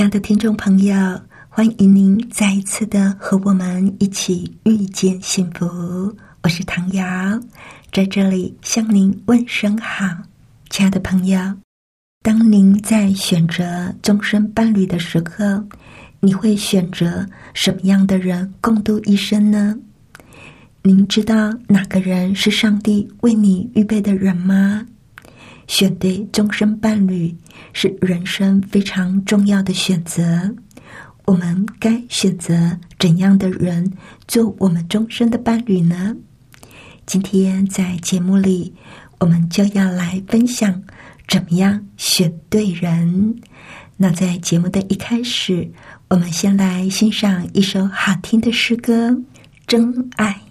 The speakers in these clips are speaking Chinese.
亲爱的听众朋友，欢迎您再一次的和我们一起遇见幸福。我是唐瑶，在这里向您问声好，亲爱的朋友。当您在选择终身伴侣的时刻，你会选择什么样的人共度一生呢？您知道哪个人是上帝为你预备的人吗？选对终身伴侣是人生非常重要的选择。我们该选择怎样的人做我们终身的伴侣呢？今天在节目里，我们就要来分享。怎么样选对人？那在节目的一开始，我们先来欣赏一首好听的诗歌《真爱》。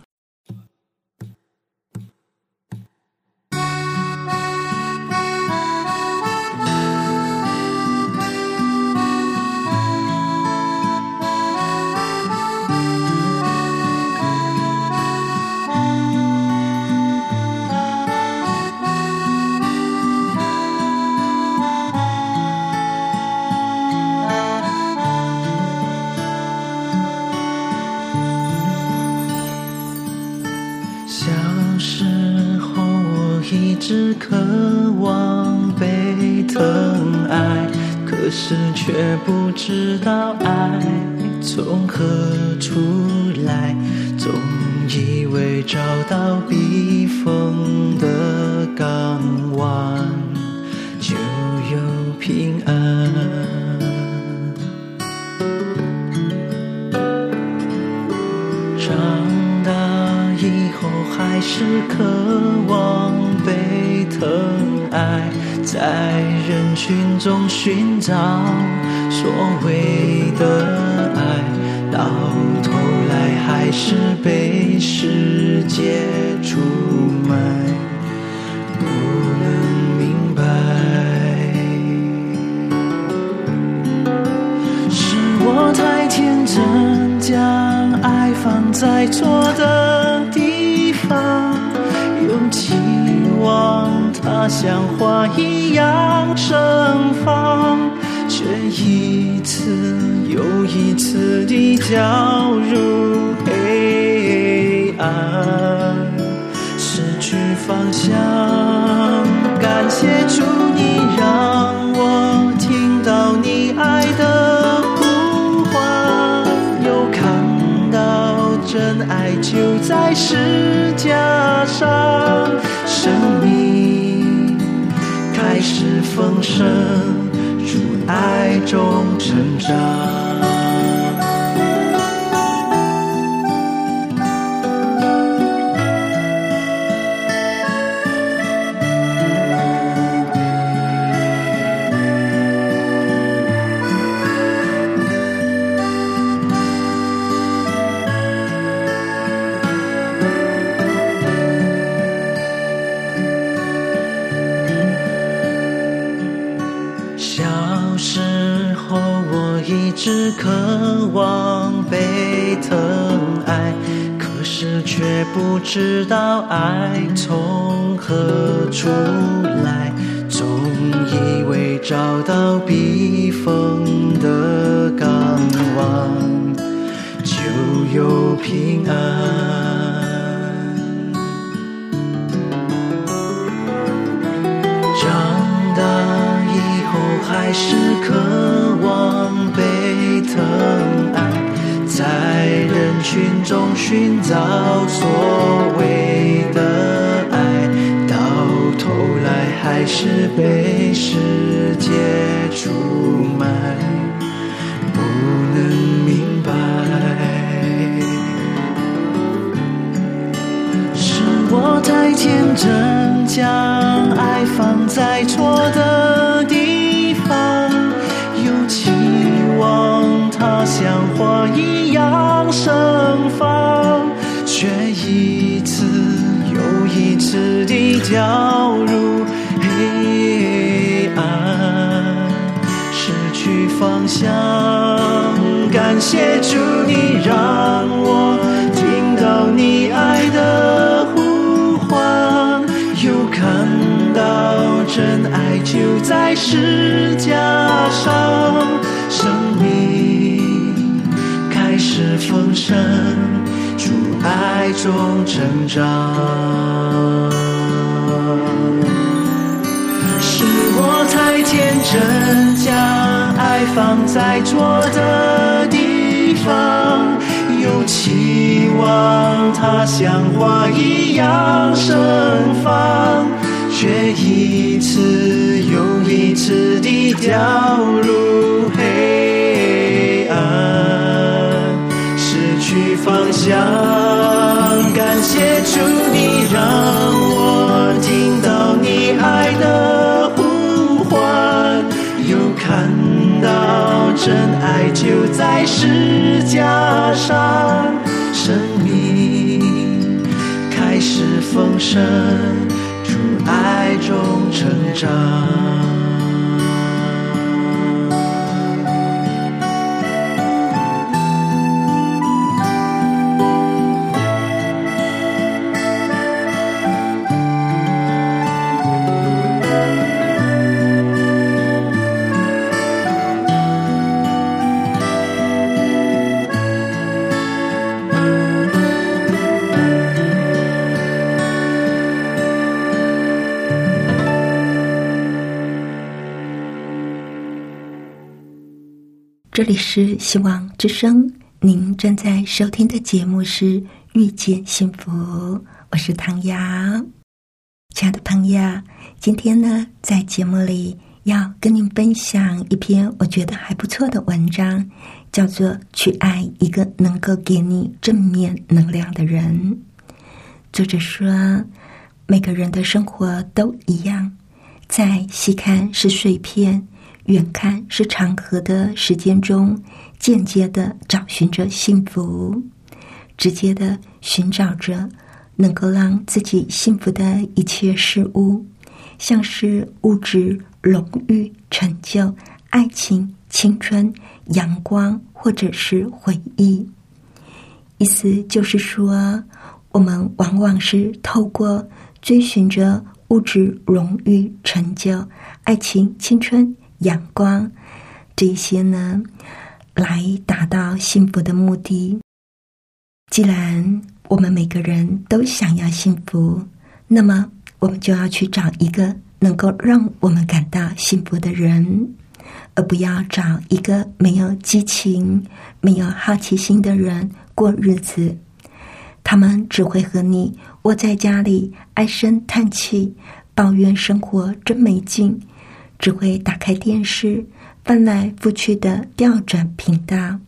却不知道爱从何处来。总以为找到避风的港湾就有平安，长大以后还是渴望。被疼爱，在人群中寻找所谓的爱，到头来还是被世你掉入黑暗，失去方向。感谢主，你让我听到你爱的呼唤，又看到真爱就在世架上。生命开始丰盛，如爱中成长。知道爱从何处来。总以为找到避风的港湾就有平安，长大以后还是渴望。被疼爱，在人群中寻找所谓的爱，到头来还是被世界出卖，不能明白，是我太天真，将爱放在错的地方。又期望它像花一样盛放，却一次又一次地掉入黑暗，失去方向。感谢主，你让我听到你爱的呼唤，又看到真爱就在世架上，丰盛，主爱中成长。是我太天真，将爱放在错的地方，又期望它像花一样盛放，却一次又一次地掉入黑方向。感谢主，你让我听到你爱的呼唤，又看到真爱就在世架上，生命开始丰盛，主爱中成长。里是希望之声，您正在收听的节目是《遇见幸福》，我是唐瑶。亲爱的朋友，今天呢，在节目里要跟您分享一篇我觉得还不错的文章，叫做《去爱一个能够给你正面能量的人》。作者说，每个人的生活都一样，在细看是碎片。远看是长河的时间中，间接的找寻着幸福，直接的寻找着能够让自己幸福的一切事物，像是物质、荣誉、成就、爱情、青春、阳光，或者是回忆。意思就是说，我们往往是透过追寻着物质、荣誉、成就、爱情、青春。阳光，这些呢，来达到幸福的目的。既然我们每个人都想要幸福，那么我们就要去找一个能够让我们感到幸福的人，而不要找一个没有激情、没有好奇心的人过日子。他们只会和你窝在家里唉声叹气，抱怨生活真没劲。只会打开电视，翻来覆去的调转频道，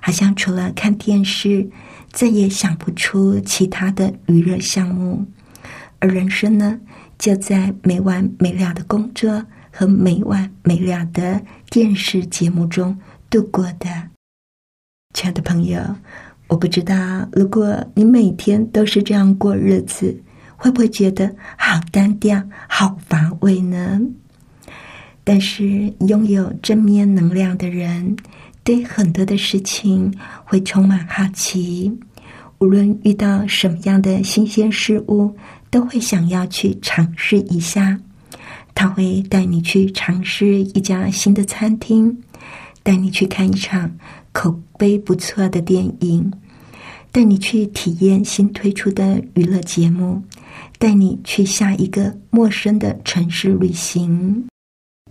好像除了看电视，再也想不出其他的娱乐项目。而人生呢，就在没完没了的工作和没完没了的电视节目中度过的。亲爱的朋友，我不知道，如果你每天都是这样过日子，会不会觉得好单调、好乏味呢？但是，拥有正面能量的人，对很多的事情会充满好奇。无论遇到什么样的新鲜事物，都会想要去尝试一下。他会带你去尝试一家新的餐厅，带你去看一场口碑不错的电影，带你去体验新推出的娱乐节目，带你去下一个陌生的城市旅行。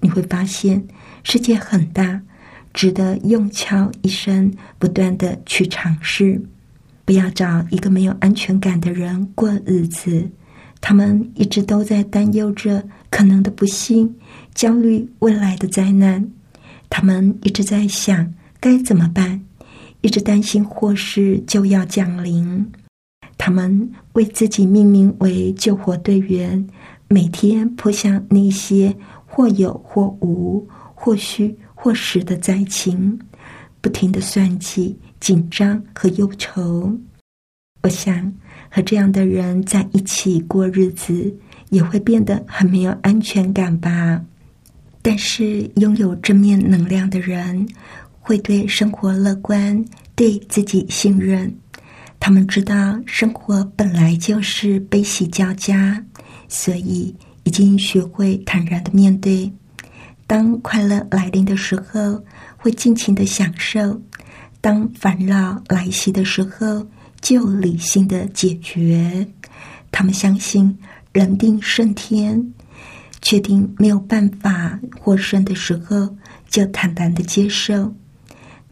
你会发现世界很大，值得用敲一生，不断的去尝试。不要找一个没有安全感的人过日子，他们一直都在担忧着可能的不幸，焦虑未来的灾难。他们一直在想该怎么办，一直担心祸事就要降临。他们为自己命名为救火队员，每天扑向那些。或有或无，或虚或实的灾情，不停的算计、紧张和忧愁。我想和这样的人在一起过日子，也会变得很没有安全感吧。但是拥有正面能量的人，会对生活乐观，对自己信任。他们知道生活本来就是悲喜交加，所以已经学会坦然的面对。当快乐来临的时候，会尽情的享受；当烦恼来袭的时候，就理性的解决。他们相信人定胜天。确定没有办法获胜的时候，就坦然的接受。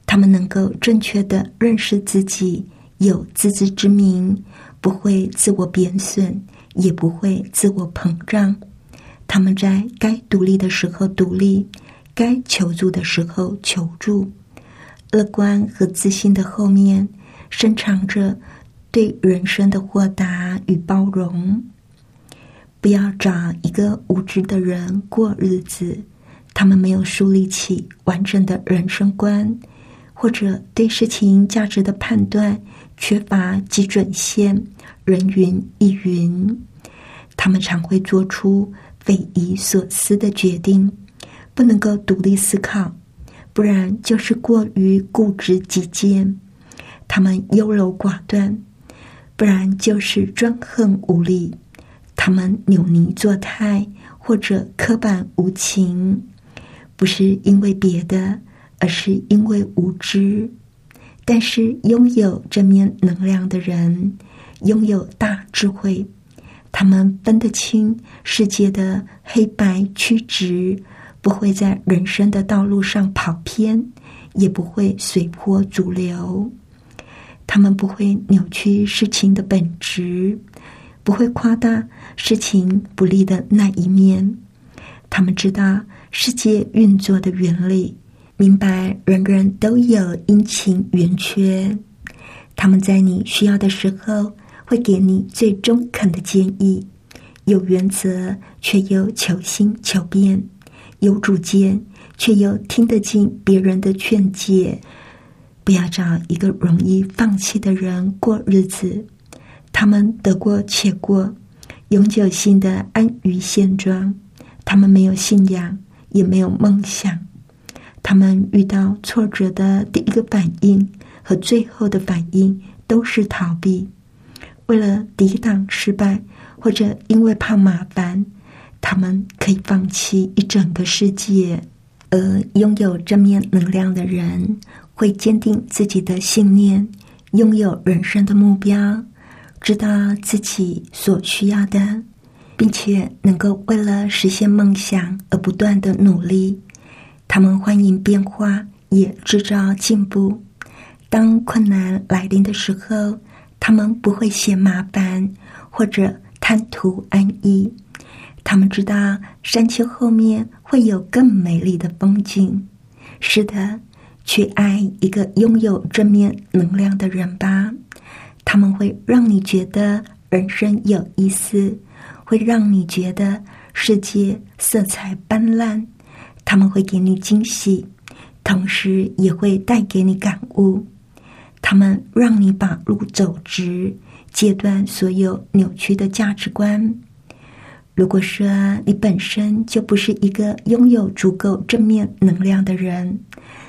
他们能够正确的认识自己，有自知之明，不会自我贬损，也不会自我膨胀。他们在该独立的时候独立，该求助的时候求助。乐观和自信的后面，深藏着对人生的豁达与包容。不要找一个无知的人过日子，他们没有树立起完整的人生观，或者对事情价值的判断缺乏基准线，人云亦云。他们常会做出匪夷所思的决定，不能够独立思考，不然就是过于固执己见。他们优柔寡断，不然就是专横无理。他们扭捏作态，或者刻板无情，不是因为别的，而是因为无知。但是拥有正面能量的人，拥有大智慧，他们分得清世界的黑白曲直，不会在人生的道路上跑偏，也不会随波逐流。他们不会扭曲事情的本质。不会夸大事情不利的那一面，他们知道世界运作的原理，明白人人都有阴晴圆缺。他们在你需要的时候，会给你最中肯的建议，有原则却又求新求变，有主见却又听得进别人的劝解。不要找一个容易放弃的人过日子。他们得过且过，永久性的安于现状。他们没有信仰，也没有梦想。他们遇到挫折的第一个反应和最后的反应都是逃避。为了抵挡失败，或者因为怕麻烦，他们可以放弃一整个世界。而拥有正面能量的人，会坚定自己的信念，拥有人生的目标。知道自己所需要的，并且能够为了实现梦想而不断的努力。他们欢迎变化，也制造进步。当困难来临的时候，他们不会嫌麻烦或者贪图安逸。他们知道山丘后面会有更美丽的风景。是的，去爱一个拥有正面能量的人吧。他们会让你觉得人生有意思，会让你觉得世界色彩斑斓。他们会给你惊喜，同时也会带给你感悟。他们让你把路走直，戒断所有扭曲的价值观。如果说你本身就不是一个拥有足够正面能量的人，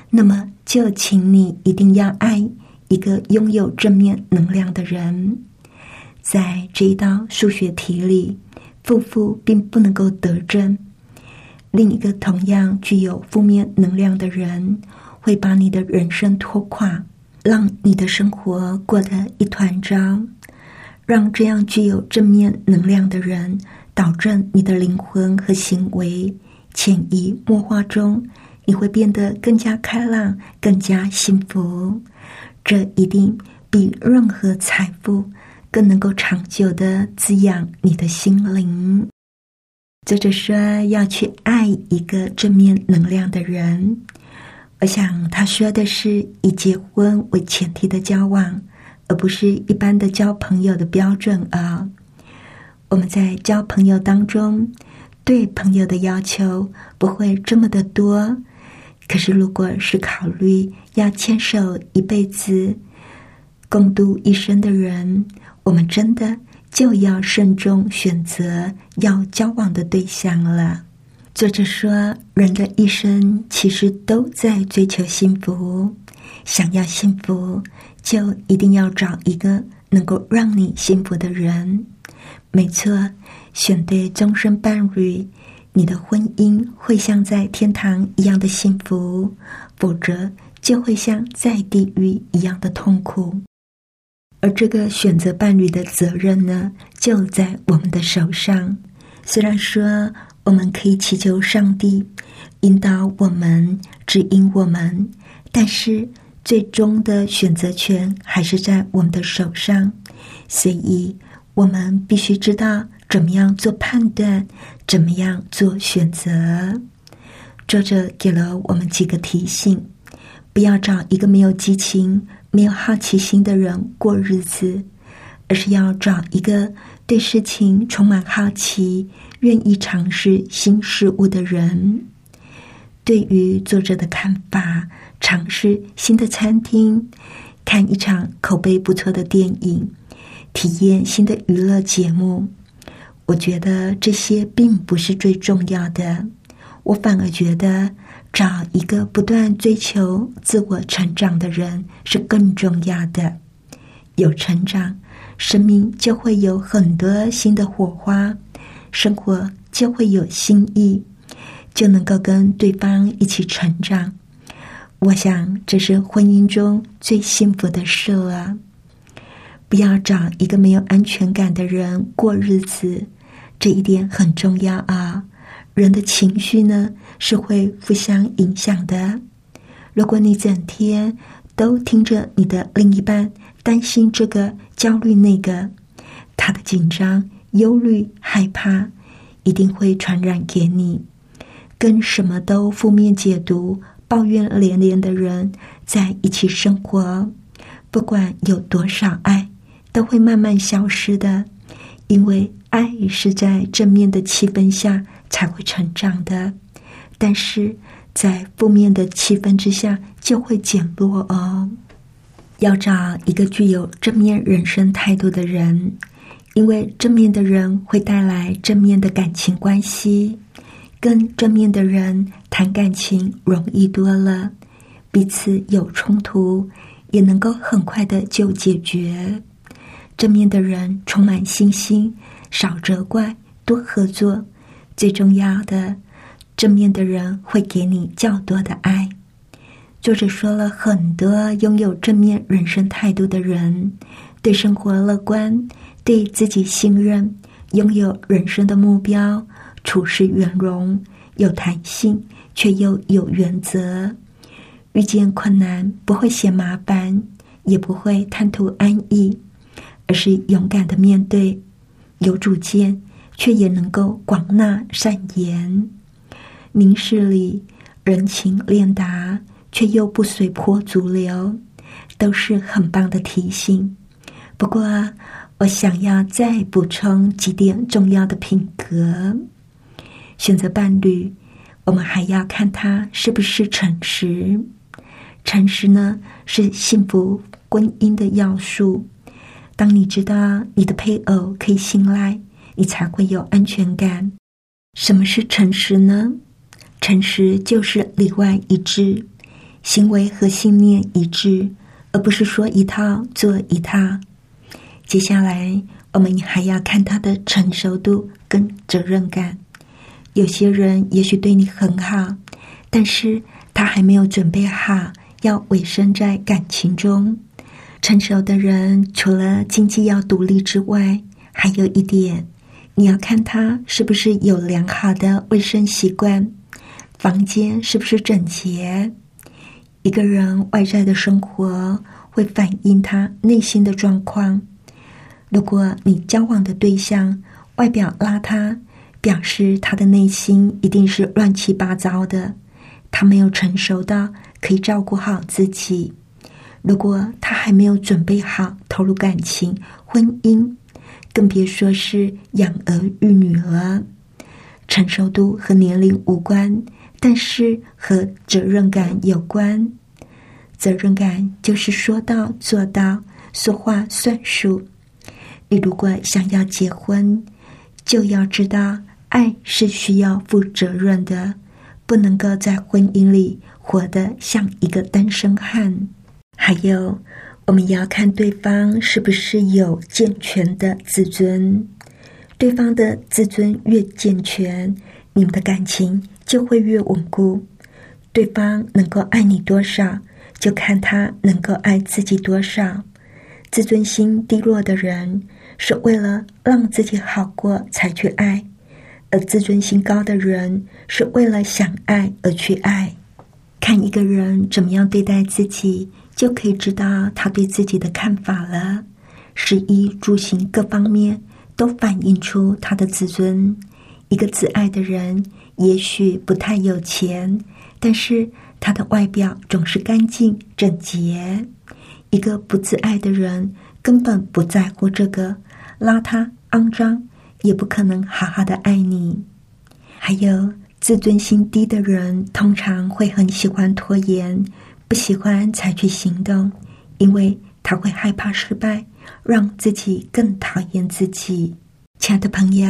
那么就请你一定要爱。一个拥有正面能量的人，在这一道数学题里，负负并不能够得正。另一个同样具有负面能量的人，会把你的人生拖垮，让你的生活过得一团糟。让这样具有正面能量的人导正你的灵魂和行为，潜移默化中，你会变得更加开朗，更加幸福。这一定比任何财富更能够长久的滋养你的心灵。作者说要去爱一个正面能量的人，我想他说的是以结婚为前提的交往，而不是一般的交朋友的标准啊。我们在交朋友当中，对朋友的要求不会这么的多。可是，如果是考虑要牵手一辈子、共度一生的人，我们真的就要慎重选择要交往的对象了。作者说，人的一生其实都在追求幸福，想要幸福，就一定要找一个能够让你幸福的人。没错，选对终身伴侣，你的婚姻会像在天堂一样的幸福；否则，就会像在地狱一样的痛苦。而这个选择伴侣的责任呢，就在我们的手上。虽然说，我们可以祈求上帝引导我们、指引我们，但是最终的选择权还是在我们的手上。所以，我们必须知道怎么样做判断，怎么样做选择。作者给了我们几个提醒：不要找一个没有激情、没有好奇心的人过日子，而是要找一个对事情充满好奇。愿意尝试新事物的人，对于作者的看法，尝试新的餐厅，看一场口碑不错的电影，体验新的娱乐节目，我觉得这些并不是最重要的。我反而觉得找一个不断追求自我成长的人是更重要的。有成长，生命就会有很多新的火花。生活就会有新意，就能够跟对方一起成长。我想这是婚姻中最幸福的事了！不要找一个没有安全感的人过日子，这一点很重要啊。人的情绪呢是会互相影响的。如果你整天都听着你的另一半担心这个、焦虑那个，他的紧张。忧虑、害怕，一定会传染给你。跟什么都负面解读、抱怨连连的人在一起生活，不管有多少爱，都会慢慢消失的。因为爱是在正面的气氛下才会成长的，但是在负面的气氛之下就会减弱哦。要找一个具有正面人生态度的人。因为正面的人会带来正面的感情关系，跟正面的人谈感情容易多了，彼此有冲突也能够很快的就解决。正面的人充满信心，少责怪，多合作。最重要的，正面的人会给你较多的爱。作者说了很多拥有正面人生态度的人，对生活乐观。对自己信任，拥有人生的目标，处事圆融，有弹性，却又有原则。遇见困难不会嫌麻烦，也不会贪图安逸，而是勇敢的面对。有主见，却也能够广纳善言。明事理，人情练达，却又不随波逐流，都是很棒的提醒。不过啊。我想要再补充几点重要的品格。选择伴侣，我们还要看他是不是诚实。诚实呢，是幸福婚姻的要素。当你知道你的配偶可以信赖，你才会有安全感。什么是诚实呢？诚实就是里外一致，行为和信念一致，而不是说一套做一套。接下来，我们还要看他的成熟度跟责任感。有些人也许对你很好，但是他还没有准备好要委身在感情中。成熟的人除了经济要独立之外，还有一点，你要看他是不是有良好的卫生习惯，房间是不是整洁。一个人外在的生活会反映他内心的状况。如果你交往的对象外表邋遢，表示他的内心一定是乱七八糟的，他没有成熟到可以照顾好自己。如果他还没有准备好投入感情、婚姻，更别说是养儿育女了。成熟度和年龄无关，但是和责任感有关。责任感就是说到做到，说话算数。你如果想要结婚，就要知道爱是需要负责任的，不能够在婚姻里活得像一个单身汉。还有，我们也要看对方是不是有健全的自尊。对方的自尊越健全，你们的感情就会越稳固。对方能够爱你多少，就看他能够爱自己多少。自尊心低落的人。是为了让自己好过才去爱，而自尊心高的人是为了想爱而去爱。看一个人怎么样对待自己，就可以知道他对自己的看法了。食衣住行各方面都反映出他的自尊。一个自爱的人，也许不太有钱，但是他的外表总是干净整洁。一个不自爱的人，根本不在乎这个。邋遢、肮脏，也不可能好好的爱你。还有自尊心低的人，通常会很喜欢拖延，不喜欢采取行动，因为他会害怕失败，让自己更讨厌自己。亲爱的朋友，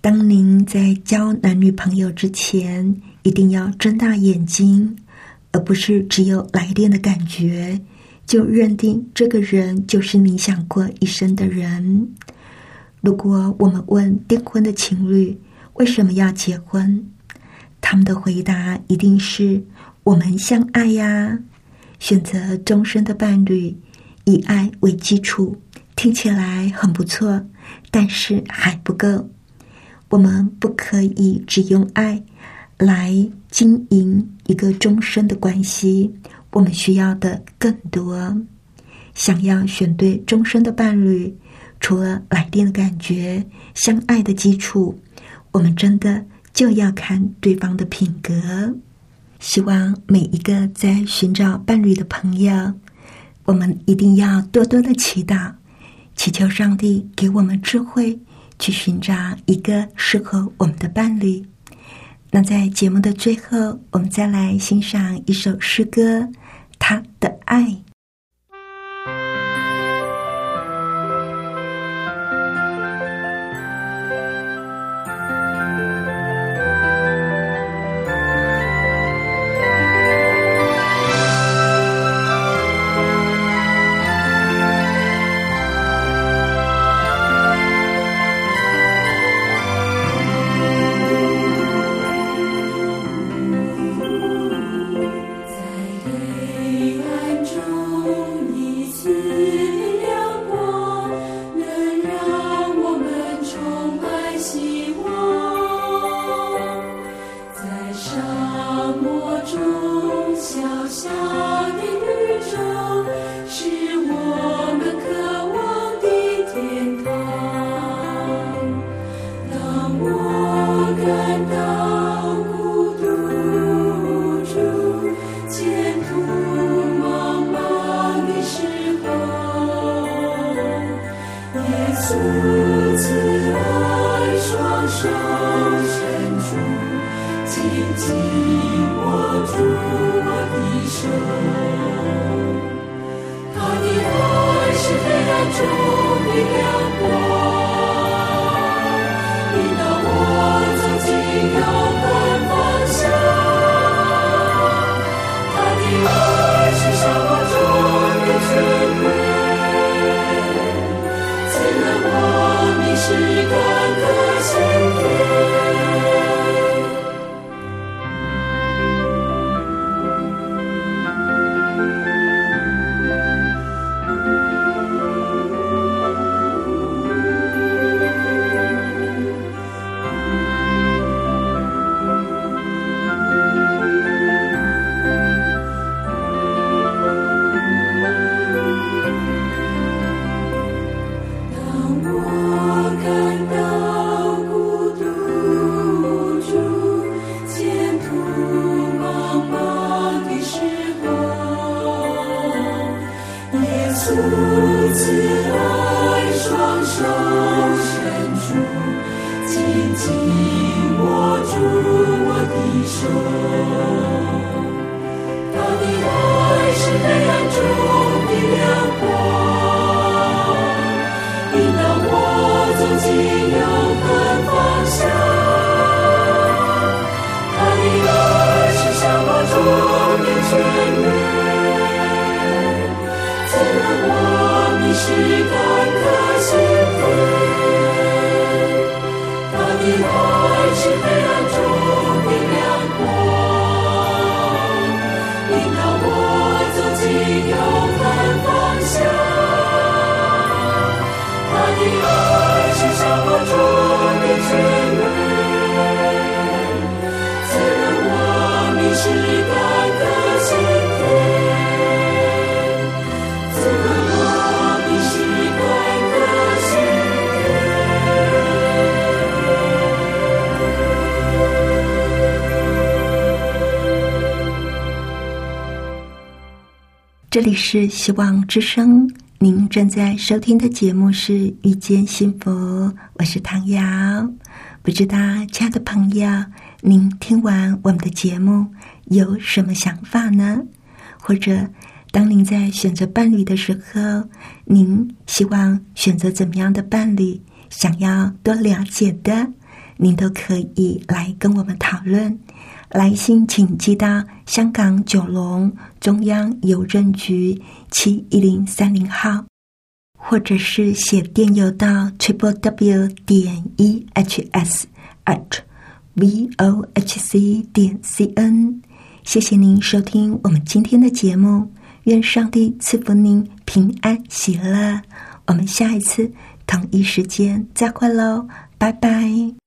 当您在交男女朋友之前，一定要睁大眼睛，而不是只有来电的感觉。就认定这个人就是你想过一生的人。如果我们问订婚的情侣为什么要结婚，他们的回答一定是我们相爱呀。选择终身的伴侣，以爱为基础，听起来很不错，但是还不够。我们不可以只用爱来经营一个终身的关系。我们需要的更多。想要选对终身的伴侣，除了来电的感觉、相爱的基础，我们真的就要看对方的品格。希望每一个在寻找伴侣的朋友，我们一定要多多的祈祷，祈求上帝给我们智慧，去寻找一个适合我们的伴侣。那在节目的最后，我们再来欣赏一首诗歌。他的爱。是希望之声，您正在收听的节目是《遇见幸福》，我是唐瑶。不知道，亲爱的朋友，您听完我们的节目有什么想法呢？或者，当您在选择伴侣的时候，您希望选择怎么样的伴侣？想要多了解的，您都可以来跟我们讨论。来信请寄到香港九龙中央邮政局七一零三零号，或者是写电邮到 triple w 点 e h s at v o h c 点 c n。谢谢您收听我们今天的节目，愿上帝赐福您平安喜乐。我们下一次同一时间再会喽，拜拜。